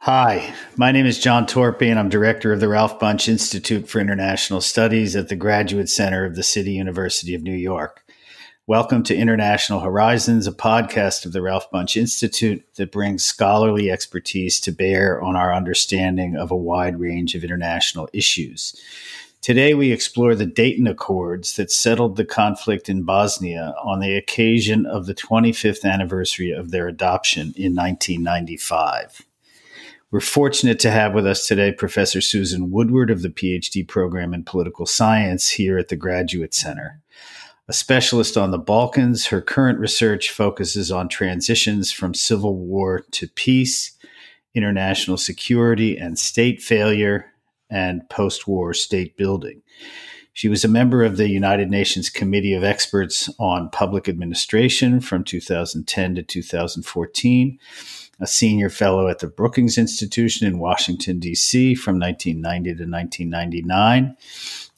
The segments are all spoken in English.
Hi, my name is John Torpey, and I'm director of the Ralph Bunche Institute for International Studies at the Graduate Center of the City University of New York. Welcome to International Horizons, a podcast of the Ralph Bunche Institute that brings scholarly expertise to bear on our understanding of a wide range of international issues. Today, we explore the Dayton Accords that settled the conflict in Bosnia on the occasion of the 25th anniversary of their adoption in 1995. We're fortunate to have with us today Professor Susan Woodward of the PhD program in political science here at the Graduate Center. A specialist on the Balkans, her current research focuses on transitions from civil war to peace, international security and state failure, and post war state building. She was a member of the United Nations Committee of Experts on Public Administration from 2010 to 2014 a senior fellow at the Brookings Institution in Washington, D.C. from 1990 to 1999,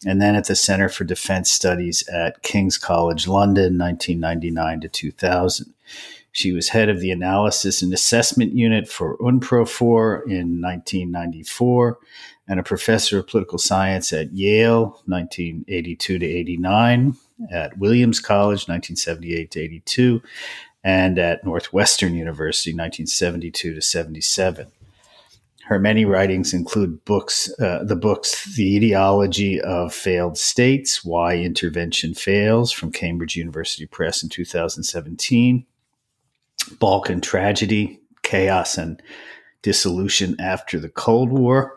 and then at the Center for Defense Studies at King's College London, 1999 to 2000. She was head of the Analysis and Assessment Unit for UNPROFOR in 1994 and a professor of political science at Yale, 1982 to 89, at Williams College, 1978 to 82, and at Northwestern University, 1972 to 77. Her many writings include books, uh, the books "The Ideology of Failed States: Why Intervention Fails" from Cambridge University Press in 2017, "Balkan Tragedy: Chaos and Dissolution After the Cold War,"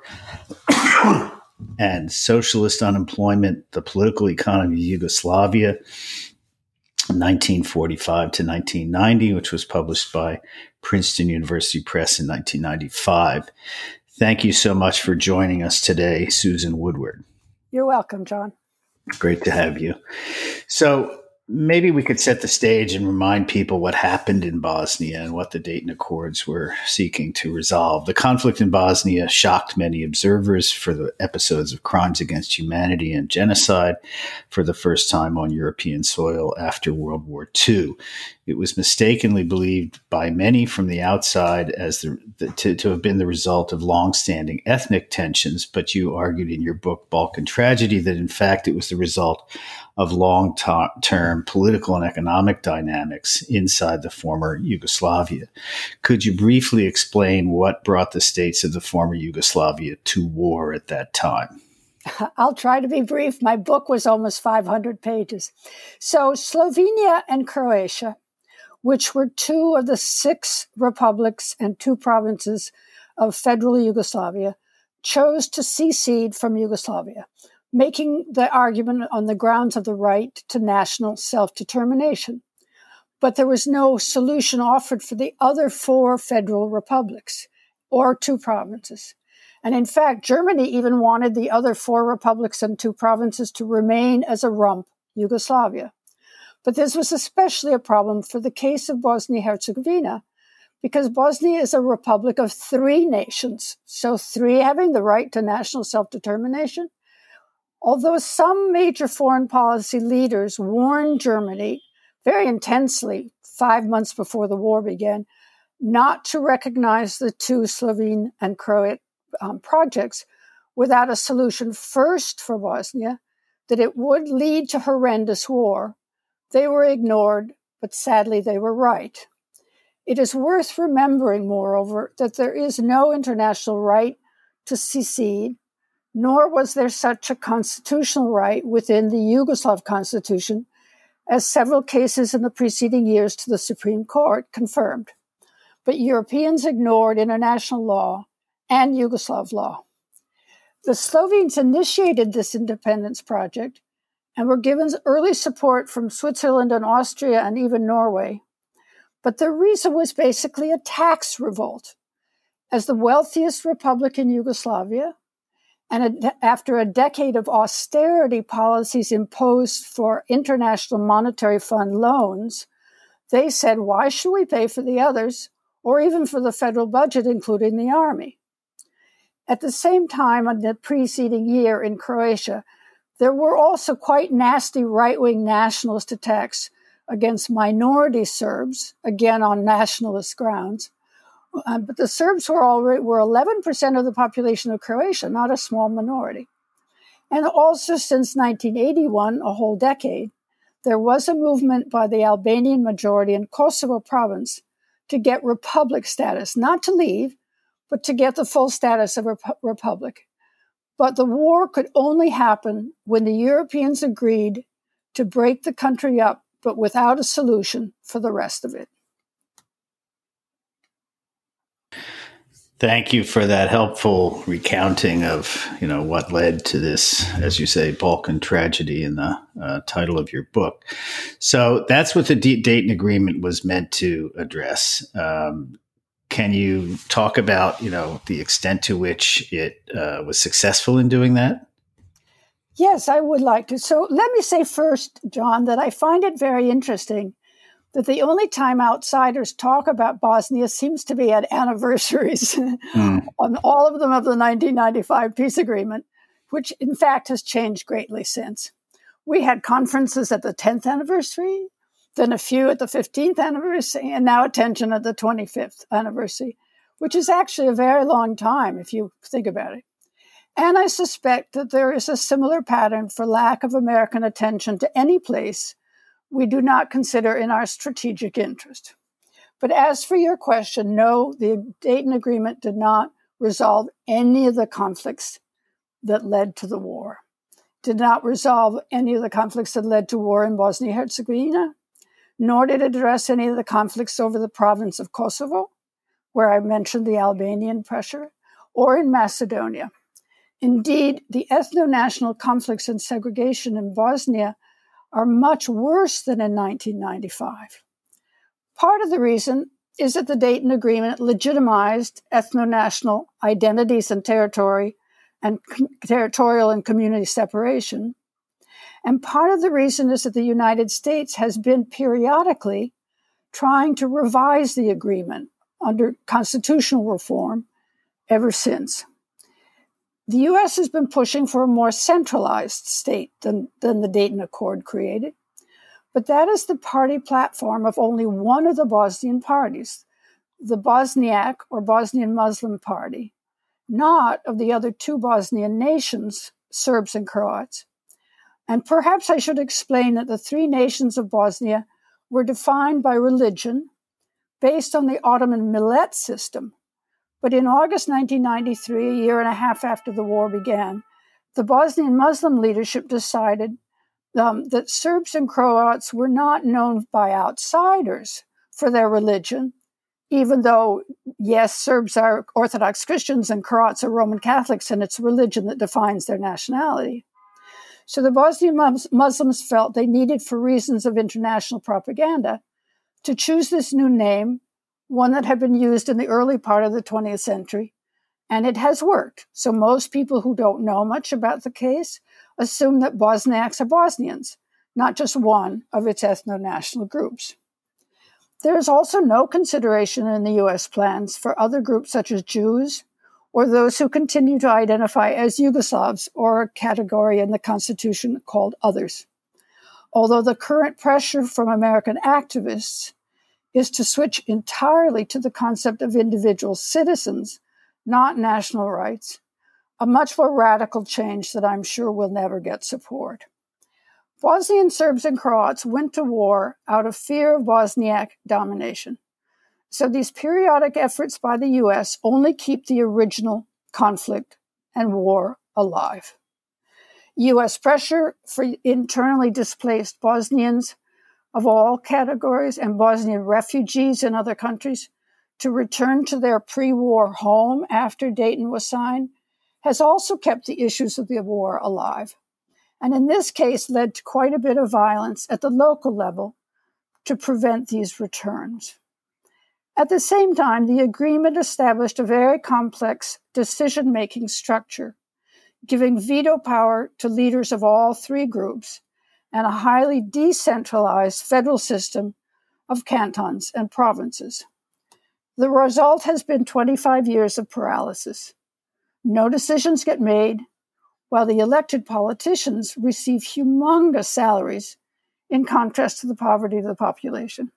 and "Socialist Unemployment: The Political Economy of Yugoslavia." 1945 to 1990, which was published by Princeton University Press in 1995. Thank you so much for joining us today, Susan Woodward. You're welcome, John. Great to have you. So, maybe we could set the stage and remind people what happened in Bosnia and what the Dayton Accords were seeking to resolve. The conflict in Bosnia shocked many observers for the episodes of crimes against humanity and genocide for the first time on European soil after World War II. It was mistakenly believed by many from the outside as the, the to, to have been the result of longstanding ethnic tensions, but you argued in your book Balkan Tragedy that in fact it was the result of long term political and economic dynamics inside the former Yugoslavia. Could you briefly explain what brought the states of the former Yugoslavia to war at that time? I'll try to be brief. My book was almost 500 pages. So, Slovenia and Croatia, which were two of the six republics and two provinces of federal Yugoslavia, chose to secede from Yugoslavia making the argument on the grounds of the right to national self determination. But there was no solution offered for the other four federal republics or two provinces. And in fact, Germany even wanted the other four republics and two provinces to remain as a rump Yugoslavia. But this was especially a problem for the case of Bosnia Herzegovina, because Bosnia is a republic of three nations. So, three having the right to national self determination, Although some major foreign policy leaders warned Germany very intensely five months before the war began not to recognize the two Slovene and Croat um, projects without a solution first for Bosnia, that it would lead to horrendous war. They were ignored, but sadly they were right. It is worth remembering, moreover, that there is no international right to secede nor was there such a constitutional right within the Yugoslav constitution, as several cases in the preceding years to the Supreme Court confirmed. But Europeans ignored international law and Yugoslav law. The Slovenes initiated this independence project and were given early support from Switzerland and Austria and even Norway. But the reason was basically a tax revolt As the wealthiest republic in Yugoslavia, and a, after a decade of austerity policies imposed for International Monetary Fund loans, they said, why should we pay for the others or even for the federal budget, including the army? At the same time, in the preceding year in Croatia, there were also quite nasty right wing nationalist attacks against minority Serbs, again on nationalist grounds, uh, but the Serbs were already were 11% of the population of Croatia, not a small minority. And also since 1981, a whole decade, there was a movement by the Albanian majority in Kosovo province to get republic status, not to leave, but to get the full status of a rep- republic. But the war could only happen when the Europeans agreed to break the country up, but without a solution for the rest of it. Thank you for that helpful recounting of you know what led to this, as you say, Balkan tragedy in the uh, title of your book. So that's what the Dayton Agreement was meant to address. Um, can you talk about you know the extent to which it uh, was successful in doing that? Yes, I would like to. So let me say first, John, that I find it very interesting that the only time outsiders talk about Bosnia seems to be at anniversaries mm. on all of them of the 1995 peace agreement, which in fact has changed greatly since. We had conferences at the 10th anniversary, then a few at the 15th anniversary, and now attention at the 25th anniversary, which is actually a very long time if you think about it. And I suspect that there is a similar pattern for lack of American attention to any place we do not consider in our strategic interest. But as for your question, no, the Dayton Agreement did not resolve any of the conflicts that led to the war, did not resolve any of the conflicts that led to war in Bosnia Herzegovina, nor did it address any of the conflicts over the province of Kosovo, where I mentioned the Albanian pressure, or in Macedonia. Indeed, the ethno national conflicts and segregation in Bosnia are much worse than in 1995. Part of the reason is that the Dayton Agreement legitimized ethno national identities and territory and territorial and community separation. And part of the reason is that the United States has been periodically trying to revise the agreement under constitutional reform ever since. The U.S. has been pushing for a more centralized state than, than the Dayton Accord created. But that is the party platform of only one of the Bosnian parties, the Bosniak or Bosnian Muslim Party, not of the other two Bosnian nations, Serbs and Croats. And perhaps I should explain that the three nations of Bosnia were defined by religion based on the Ottoman millet system, but in August 1993, a year and a half after the war began, the Bosnian Muslim leadership decided um, that Serbs and Croats were not known by outsiders for their religion, even though, yes, Serbs are Orthodox Christians and Croats are Roman Catholics, and it's religion that defines their nationality. So the Bosnian Muslims felt they needed, for reasons of international propaganda, to choose this new name one that had been used in the early part of the 20th century, and it has worked. So most people who don't know much about the case assume that Bosniaks are Bosnians, not just one of its ethno national groups. There is also no consideration in the US plans for other groups such as Jews or those who continue to identify as Yugoslavs or a category in the Constitution called others. Although the current pressure from American activists is to switch entirely to the concept of individual citizens, not national rights, a much more radical change that I'm sure will never get support. Bosnian Serbs and Croats went to war out of fear of Bosniak domination. So these periodic efforts by the US only keep the original conflict and war alive. US pressure for internally displaced Bosnians of all categories and Bosnian refugees in other countries to return to their pre war home after Dayton was signed has also kept the issues of the war alive. And in this case, led to quite a bit of violence at the local level to prevent these returns. At the same time, the agreement established a very complex decision making structure, giving veto power to leaders of all three groups and a highly decentralized federal system of cantons and provinces. The result has been 25 years of paralysis. No decisions get made, while the elected politicians receive humongous salaries in contrast to the poverty of the population.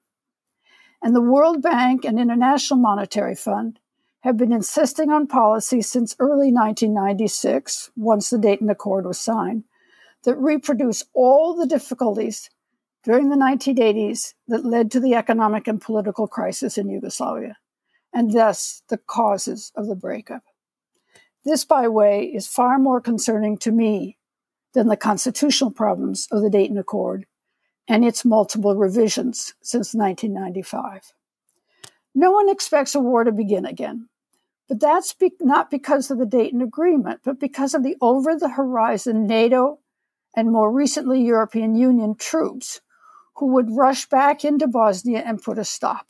And the World Bank and International Monetary Fund have been insisting on policy since early 1996, once the Dayton Accord was signed, that reproduce all the difficulties during the 1980s that led to the economic and political crisis in Yugoslavia, and thus the causes of the breakup. This, by way, is far more concerning to me than the constitutional problems of the Dayton Accord and its multiple revisions since 1995. No one expects a war to begin again, but that's be- not because of the Dayton Agreement, but because of the over the horizon NATO and more recently European Union troops who would rush back into Bosnia and put a stop.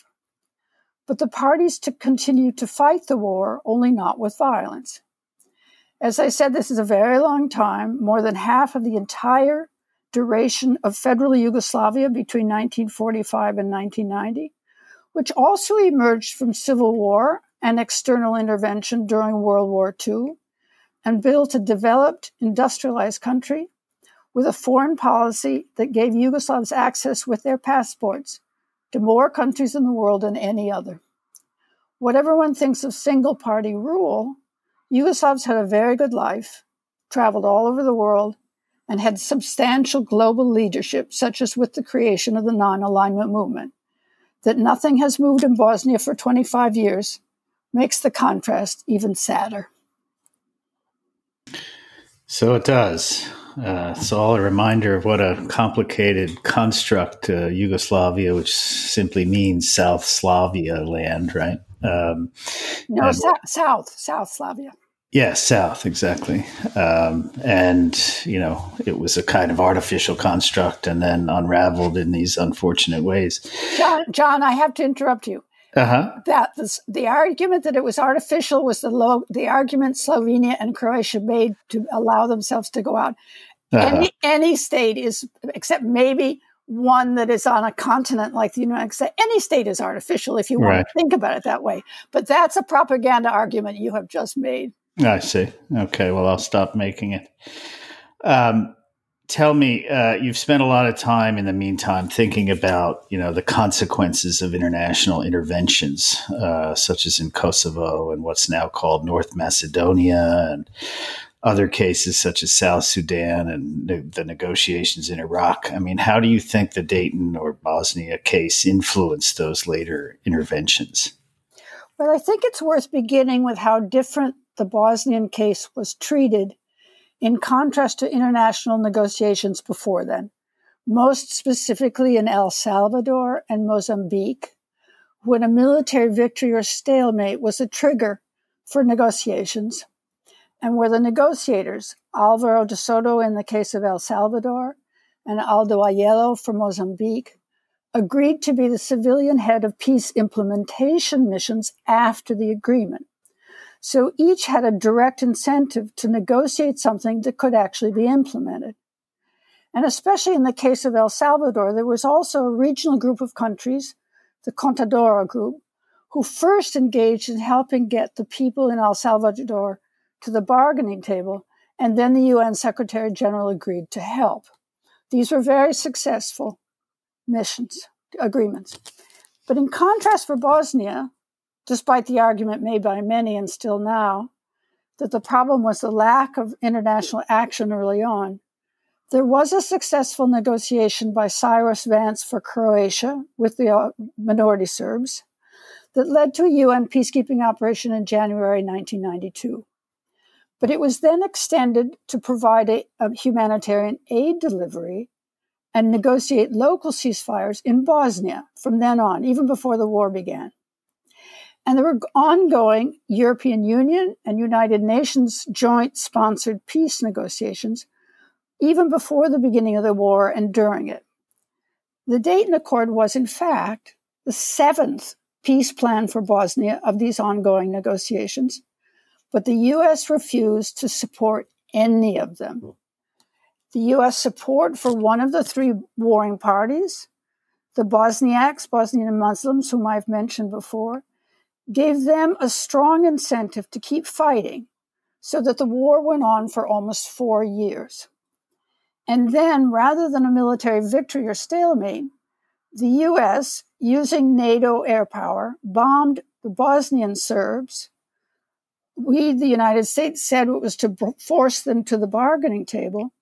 But the parties to continue to fight the war, only not with violence. As I said, this is a very long time, more than half of the entire duration of federal Yugoslavia between 1945 and 1990, which also emerged from civil war and external intervention during World War II, and built a developed, industrialized country with a foreign policy that gave Yugoslavs access with their passports to more countries in the world than any other. Whatever one thinks of single party rule, Yugoslavs had a very good life, traveled all over the world, and had substantial global leadership, such as with the creation of the non alignment movement. That nothing has moved in Bosnia for 25 years makes the contrast even sadder. So it does. Uh, it's all a reminder of what a complicated construct uh, Yugoslavia, which simply means South Slavia land, right? Um, no, so- South, South Slavia. Yeah, south, exactly. Um, and, you know, it was a kind of artificial construct and then unraveled in these unfortunate ways. John, John I have to interrupt you. Uh-huh. That the, the argument that it was artificial was the low, the argument Slovenia and Croatia made to allow themselves to go out. Uh-huh. Any, any state is, except maybe one that is on a continent like the United States. Any state is artificial if you want right. to think about it that way. But that's a propaganda argument you have just made. I see. Okay, well, I'll stop making it. Um, tell me, uh, you've spent a lot of time in the meantime thinking about, you know, the consequences of international interventions, uh, such as in Kosovo and what's now called North Macedonia, and other cases such as South Sudan and ne- the negotiations in Iraq. I mean, how do you think the Dayton or Bosnia case influenced those later interventions? Well, I think it's worth beginning with how different the Bosnian case was treated in contrast to international negotiations before then, most specifically in El Salvador and Mozambique, when a military victory or stalemate was a trigger for negotiations, and where the negotiators, Alvaro de Soto in the case of El Salvador and Aldo Ajello for Mozambique, agreed to be the civilian head of peace implementation missions after the agreement. So each had a direct incentive to negotiate something that could actually be implemented. And especially in the case of El Salvador, there was also a regional group of countries, the Contadora group, who first engaged in helping get the people in El Salvador to the bargaining table, and then the UN Secretary General agreed to help. These were very successful missions, agreements. But in contrast for Bosnia, despite the argument made by many and still now that the problem was the lack of international action early on, there was a successful negotiation by Cyrus Vance for Croatia with the uh, minority Serbs that led to a UN peacekeeping operation in January 1992. But it was then extended to provide a, a humanitarian aid delivery and negotiate local ceasefires in Bosnia from then on, even before the war began. And there were ongoing European Union and United Nations joint sponsored peace negotiations, even before the beginning of the war and during it. The Dayton Accord was, in fact, the seventh peace plan for Bosnia of these ongoing negotiations, but the US refused to support any of them. Hmm. The US support for one of the three warring parties, the Bosniaks, Bosnian Muslims, whom I've mentioned before, gave them a strong incentive to keep fighting so that the war went on for almost four years. And then, rather than a military victory or stalemate, the US, using NATO air power, bombed the Bosnian Serbs. We, the United States, said it was to force them to the bargaining table.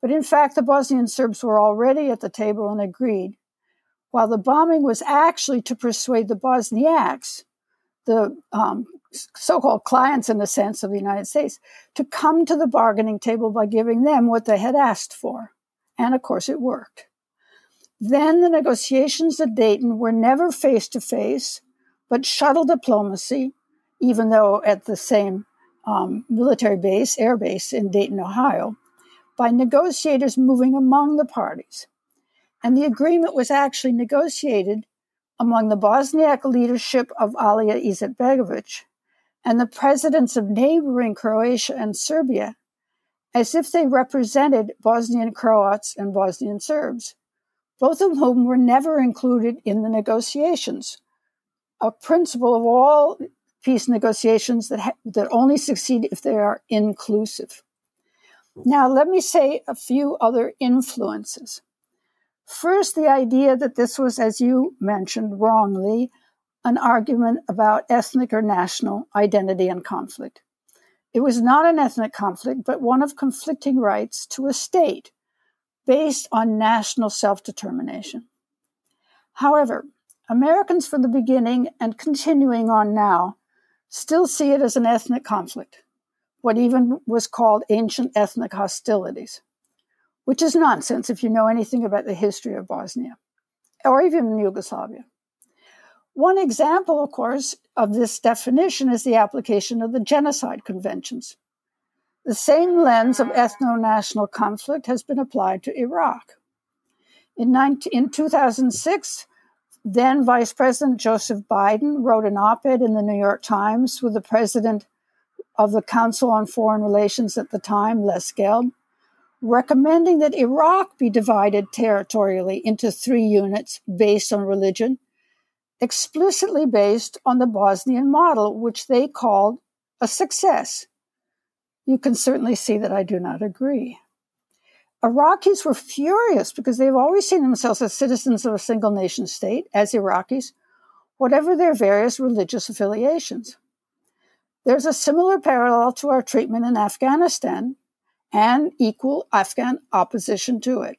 But in fact, the Bosnian Serbs were already at the table and agreed, while the bombing was actually to persuade the Bosniaks, the um, so called clients in the sense of the United States to come to the bargaining table by giving them what they had asked for. And of course, it worked. Then the negotiations at Dayton were never face to face, but shuttle diplomacy, even though at the same um, military base, air base in Dayton, Ohio, by negotiators moving among the parties. And the agreement was actually negotiated among the Bosniak leadership of Alija Izetbegovic and the presidents of neighboring Croatia and Serbia as if they represented Bosnian Croats and Bosnian Serbs, both of whom were never included in the negotiations. A principle of all peace negotiations that, ha- that only succeed if they are inclusive. Now, let me say a few other influences. First, the idea that this was, as you mentioned wrongly, an argument about ethnic or national identity and conflict. It was not an ethnic conflict, but one of conflicting rights to a state based on national self determination. However, Americans from the beginning and continuing on now still see it as an ethnic conflict, what even was called ancient ethnic hostilities, which is nonsense if you know anything about the history of Bosnia or even Yugoslavia. One example, of course, of this definition is the application of the genocide conventions. The same lens of ethno national conflict has been applied to Iraq. In, 19, in 2006, then Vice President Joseph Biden wrote an op ed in the New York Times with the president of the Council on Foreign Relations at the time, Les Gelb, recommending that Iraq be divided territorially into three units based on religion explicitly based on the Bosnian model, which they called a success. You can certainly see that I do not agree. Iraqis were furious because they've always seen themselves as citizens of a single nation state, as Iraqis, whatever their various religious affiliations. There's a similar parallel to our treatment in Afghanistan and equal Afghan opposition to it.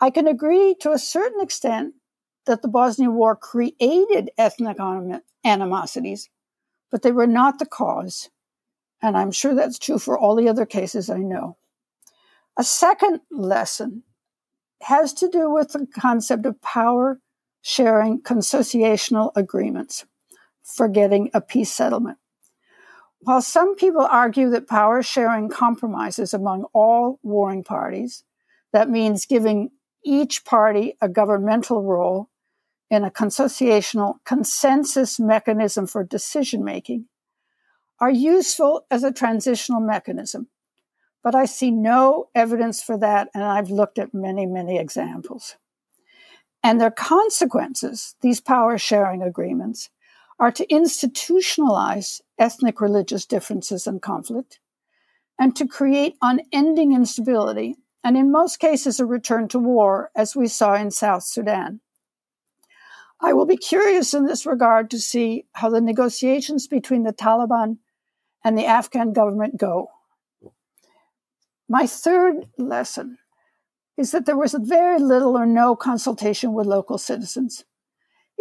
I can agree to a certain extent that the Bosnian War created ethnic animosities, but they were not the cause. And I'm sure that's true for all the other cases I know. A second lesson has to do with the concept of power sharing consociational agreements for getting a peace settlement. While some people argue that power sharing compromises among all warring parties, that means giving each party a governmental role in a consociational consensus mechanism for decision making are useful as a transitional mechanism. But I see no evidence for that, and I've looked at many, many examples. And their consequences, these power sharing agreements, are to institutionalize ethnic religious differences and conflict, and to create unending instability, and in most cases, a return to war, as we saw in South Sudan. I will be curious in this regard to see how the negotiations between the Taliban and the Afghan government go. My third lesson is that there was very little or no consultation with local citizens.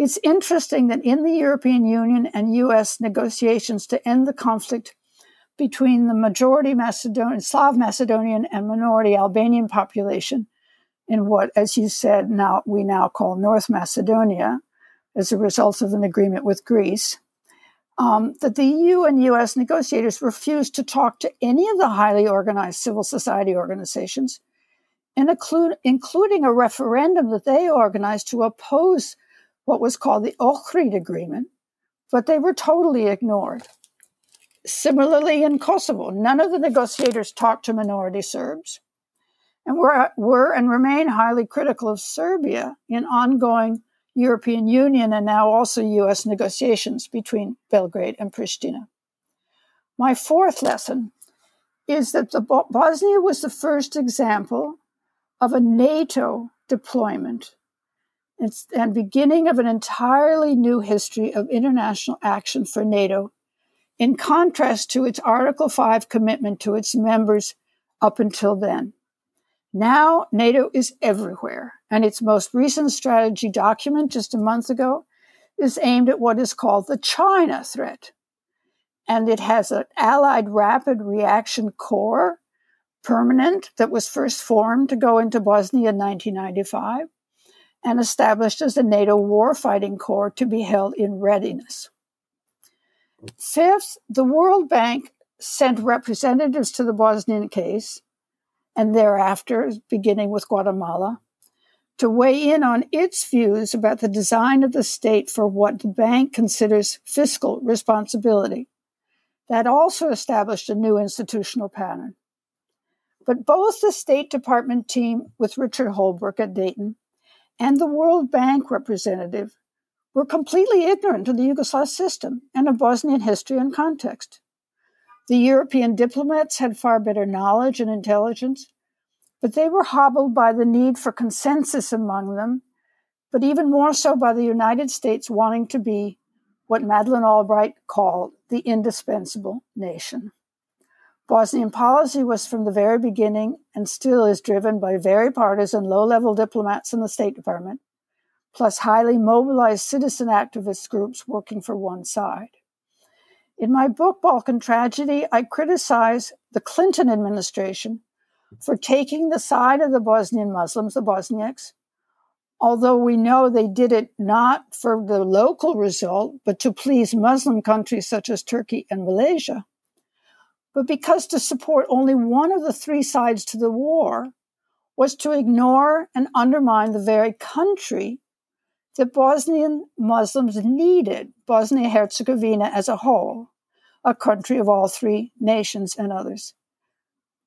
It's interesting that in the European Union and US negotiations to end the conflict between the majority Macedonian, Slav Macedonian and minority Albanian population in what, as you said, now we now call North Macedonia, as a result of an agreement with Greece, um, that the EU and US negotiators refused to talk to any of the highly organized civil society organizations, and include, including a referendum that they organized to oppose what was called the Ohrid Agreement, but they were totally ignored. Similarly, in Kosovo, none of the negotiators talked to minority Serbs and were, were and remain highly critical of Serbia in ongoing European Union and now also US negotiations between Belgrade and Pristina. My fourth lesson is that the Bosnia was the first example of a NATO deployment and beginning of an entirely new history of international action for NATO, in contrast to its Article 5 commitment to its members up until then. Now, NATO is everywhere, and its most recent strategy document just a month ago is aimed at what is called the China threat. And it has an Allied Rapid Reaction Corps, permanent, that was first formed to go into Bosnia in 1995 and established as a NATO warfighting corps to be held in readiness. Fifth, the World Bank sent representatives to the Bosnian case and thereafter, beginning with Guatemala, to weigh in on its views about the design of the state for what the bank considers fiscal responsibility. That also established a new institutional pattern. But both the State Department team with Richard Holbrooke at Dayton and the World Bank representative were completely ignorant of the Yugoslav system and of Bosnian history and context. The European diplomats had far better knowledge and intelligence, but they were hobbled by the need for consensus among them, but even more so by the United States wanting to be what Madeleine Albright called the indispensable nation. Bosnian policy was from the very beginning and still is driven by very partisan low level diplomats in the State Department, plus highly mobilized citizen activist groups working for one side. In my book, Balkan Tragedy, I criticize the Clinton administration for taking the side of the Bosnian Muslims, the Bosniaks, although we know they did it not for the local result, but to please Muslim countries such as Turkey and Malaysia, but because to support only one of the three sides to the war was to ignore and undermine the very country that Bosnian Muslims needed Bosnia Herzegovina as a whole, a country of all three nations and others.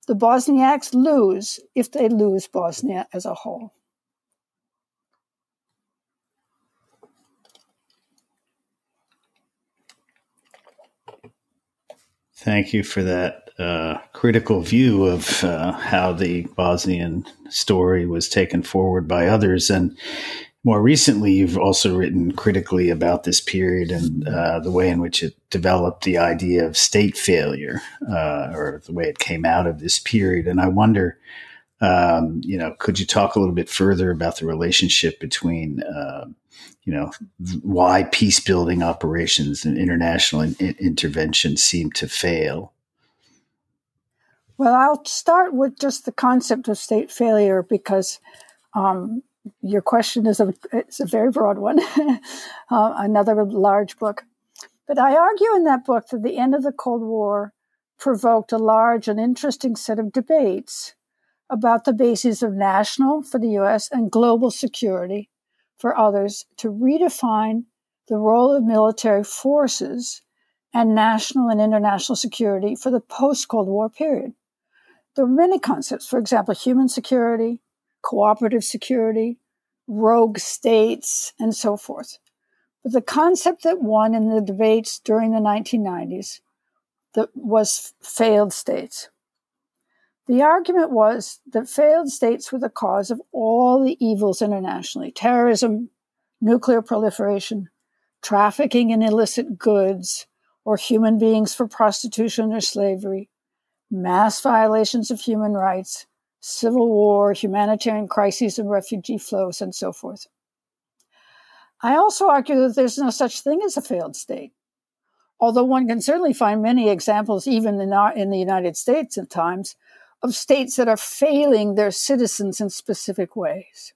The Bosniaks lose if they lose Bosnia as a whole. Thank you for that uh, critical view of uh, how the Bosnian story was taken forward by others. And more recently, you've also written critically about this period and uh, the way in which it developed the idea of state failure, uh, or the way it came out of this period. And I wonder, um, you know, could you talk a little bit further about the relationship between, uh, you know, why peace building operations and international in- intervention seem to fail? Well, I'll start with just the concept of state failure because um, your question is a it's a very broad one, uh, another large book. But I argue in that book that the end of the Cold War provoked a large and interesting set of debates about the bases of national for the U.S. and global security for others to redefine the role of military forces and national and international security for the post Cold War period. There are many concepts, for example, human security, cooperative security, rogue states, and so forth. But the concept that won in the debates during the 1990s that was failed states. The argument was that failed states were the cause of all the evils internationally terrorism, nuclear proliferation, trafficking in illicit goods, or human beings for prostitution or slavery, mass violations of human rights, civil war, humanitarian crises and refugee flows, and so forth. I also argue that there's no such thing as a failed state, although one can certainly find many examples, even in, our, in the United States at times, of states that are failing their citizens in specific ways.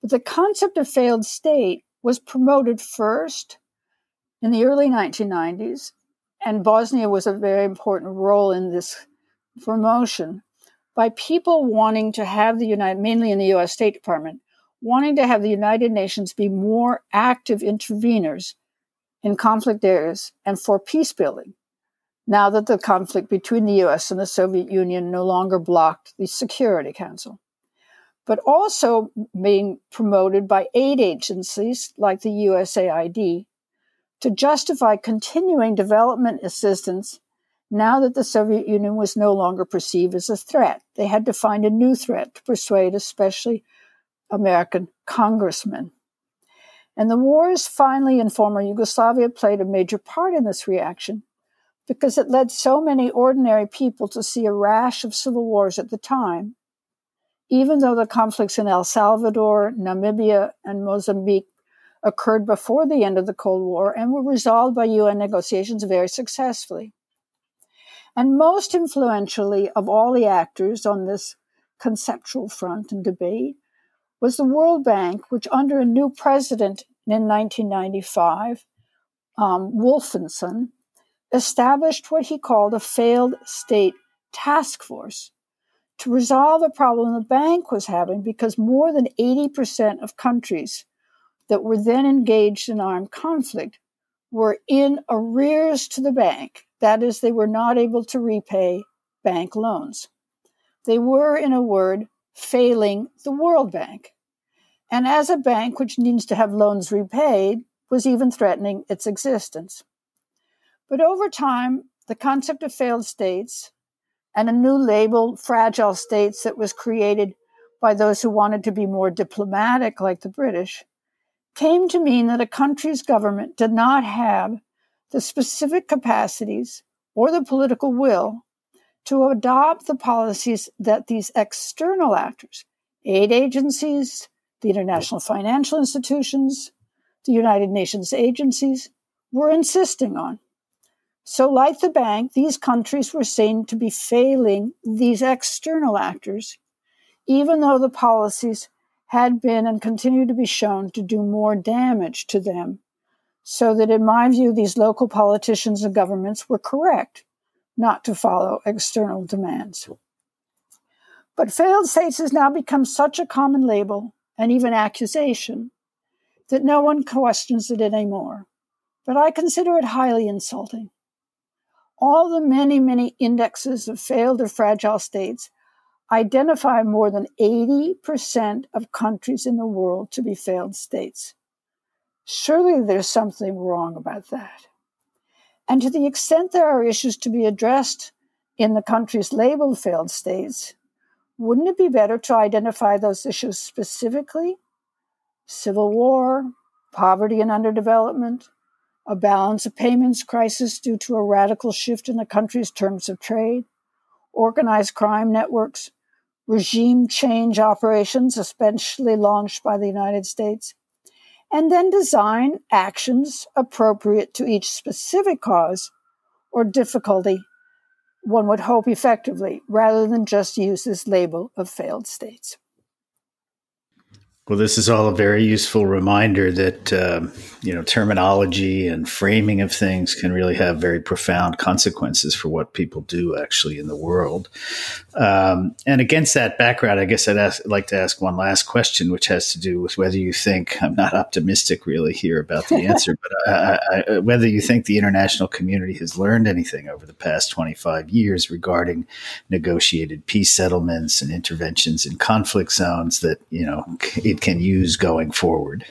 But the concept of failed state was promoted first in the early 1990s, and Bosnia was a very important role in this promotion by people wanting to have the United, mainly in the US State Department, wanting to have the United Nations be more active interveners in conflict areas and for peace building, now that the conflict between the US and the Soviet Union no longer blocked the Security Council. But also being promoted by aid agencies like the USAID to justify continuing development assistance now that the Soviet Union was no longer perceived as a threat. They had to find a new threat to persuade, especially American congressmen. And the wars finally in former Yugoslavia played a major part in this reaction because it led so many ordinary people to see a rash of civil wars at the time. Even though the conflicts in El Salvador, Namibia, and Mozambique occurred before the end of the Cold War and were resolved by UN negotiations very successfully. And most influentially of all the actors on this conceptual front and debate was the World Bank, which under a new president in 1995, um, Wolfensohn, established what he called a failed state task force to resolve a problem the bank was having because more than 80% of countries that were then engaged in armed conflict were in arrears to the bank that is, they were not able to repay bank loans. They were, in a word, failing the World Bank. And as a bank which needs to have loans repaid, was even threatening its existence. But over time, the concept of failed states and a new label, fragile states, that was created by those who wanted to be more diplomatic, like the British, came to mean that a country's government did not have the specific capacities or the political will to adopt the policies that these external actors, aid agencies, the international financial institutions, the United Nations agencies, were insisting on. So, like the bank, these countries were seen to be failing these external actors, even though the policies had been and continue to be shown to do more damage to them so that, in my view, these local politicians and governments were correct not to follow external demands. But failed states has now become such a common label and even accusation that no one questions it anymore. But I consider it highly insulting. All the many, many indexes of failed or fragile states identify more than 80% of countries in the world to be failed states. Surely there's something wrong about that. And to the extent there are issues to be addressed in the countries labeled failed states, wouldn't it be better to identify those issues specifically? Civil war, poverty and underdevelopment, a balance of payments crisis due to a radical shift in the country's terms of trade, organized crime networks, regime change operations, especially launched by the United States, and then design actions appropriate to each specific cause or difficulty, one would hope effectively, rather than just use this label of failed states. Well, this is all a very useful reminder that um, you know terminology and framing of things can really have very profound consequences for what people do actually in the world. Um, and against that background, I guess I'd ask, like to ask one last question, which has to do with whether you think I'm not optimistic really here about the answer, but I, I, whether you think the international community has learned anything over the past 25 years regarding negotiated peace settlements and interventions in conflict zones that you know it can use going forward.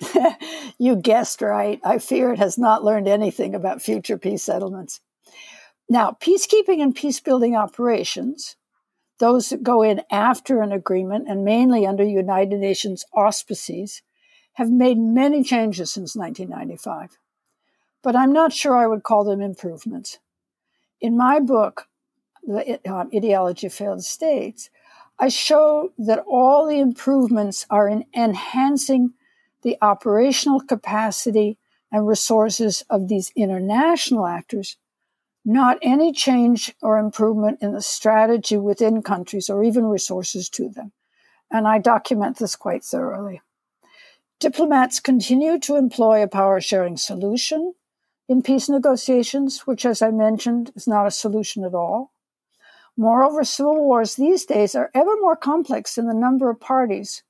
you guessed right. I fear it has not learned anything about future peace settlements. Now, peacekeeping and peace building operations, those that go in after an agreement and mainly under United Nations auspices, have made many changes since 1995. But I'm not sure I would call them improvements. In my book, The um, Ideology of Failed States, I show that all the improvements are in enhancing the operational capacity and resources of these international actors, not any change or improvement in the strategy within countries or even resources to them. And I document this quite thoroughly. Diplomats continue to employ a power sharing solution in peace negotiations, which, as I mentioned, is not a solution at all. Moreover, civil wars these days are ever more complex in the number of parties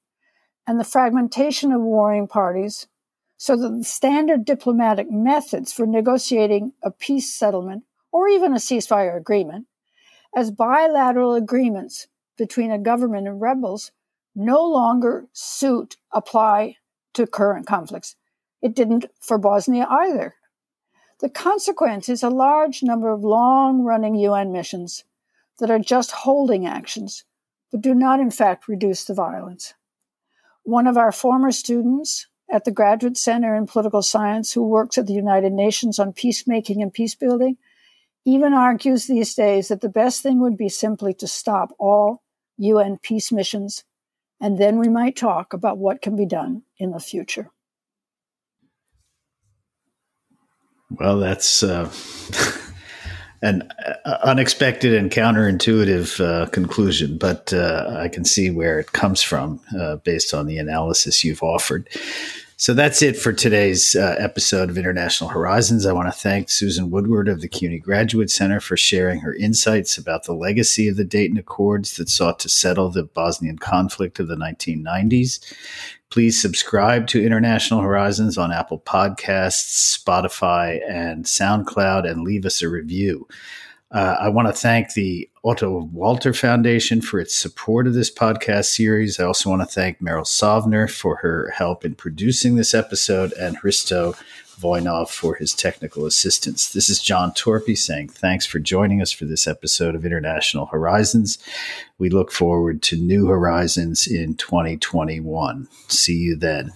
and the fragmentation of warring parties so that the standard diplomatic methods for negotiating a peace settlement or even a ceasefire agreement as bilateral agreements between a government and rebels no longer suit apply to current conflicts. It didn't for Bosnia either. The consequence is a large number of long running UN missions that are just holding actions, but do not in fact reduce the violence. One of our former students at the Graduate Center in Political Science, who works at the United Nations on peacemaking and peace building, even argues these days that the best thing would be simply to stop all UN peace missions, and then we might talk about what can be done in the future. Well, that's uh, an uh, unexpected and counterintuitive uh, conclusion, but uh, I can see where it comes from uh, based on the analysis you've offered. So that's it for today's uh, episode of International Horizons. I want to thank Susan Woodward of the CUNY Graduate Center for sharing her insights about the legacy of the Dayton Accords that sought to settle the Bosnian conflict of the 1990s. Please subscribe to International Horizons on Apple Podcasts, Spotify, and SoundCloud, and leave us a review. Uh, I want to thank the Otto Walter Foundation for its support of this podcast series. I also want to thank Meryl Sovner for her help in producing this episode and Hristo Voinov for his technical assistance. This is John Torpey saying thanks for joining us for this episode of International Horizons. We look forward to new horizons in 2021. See you then.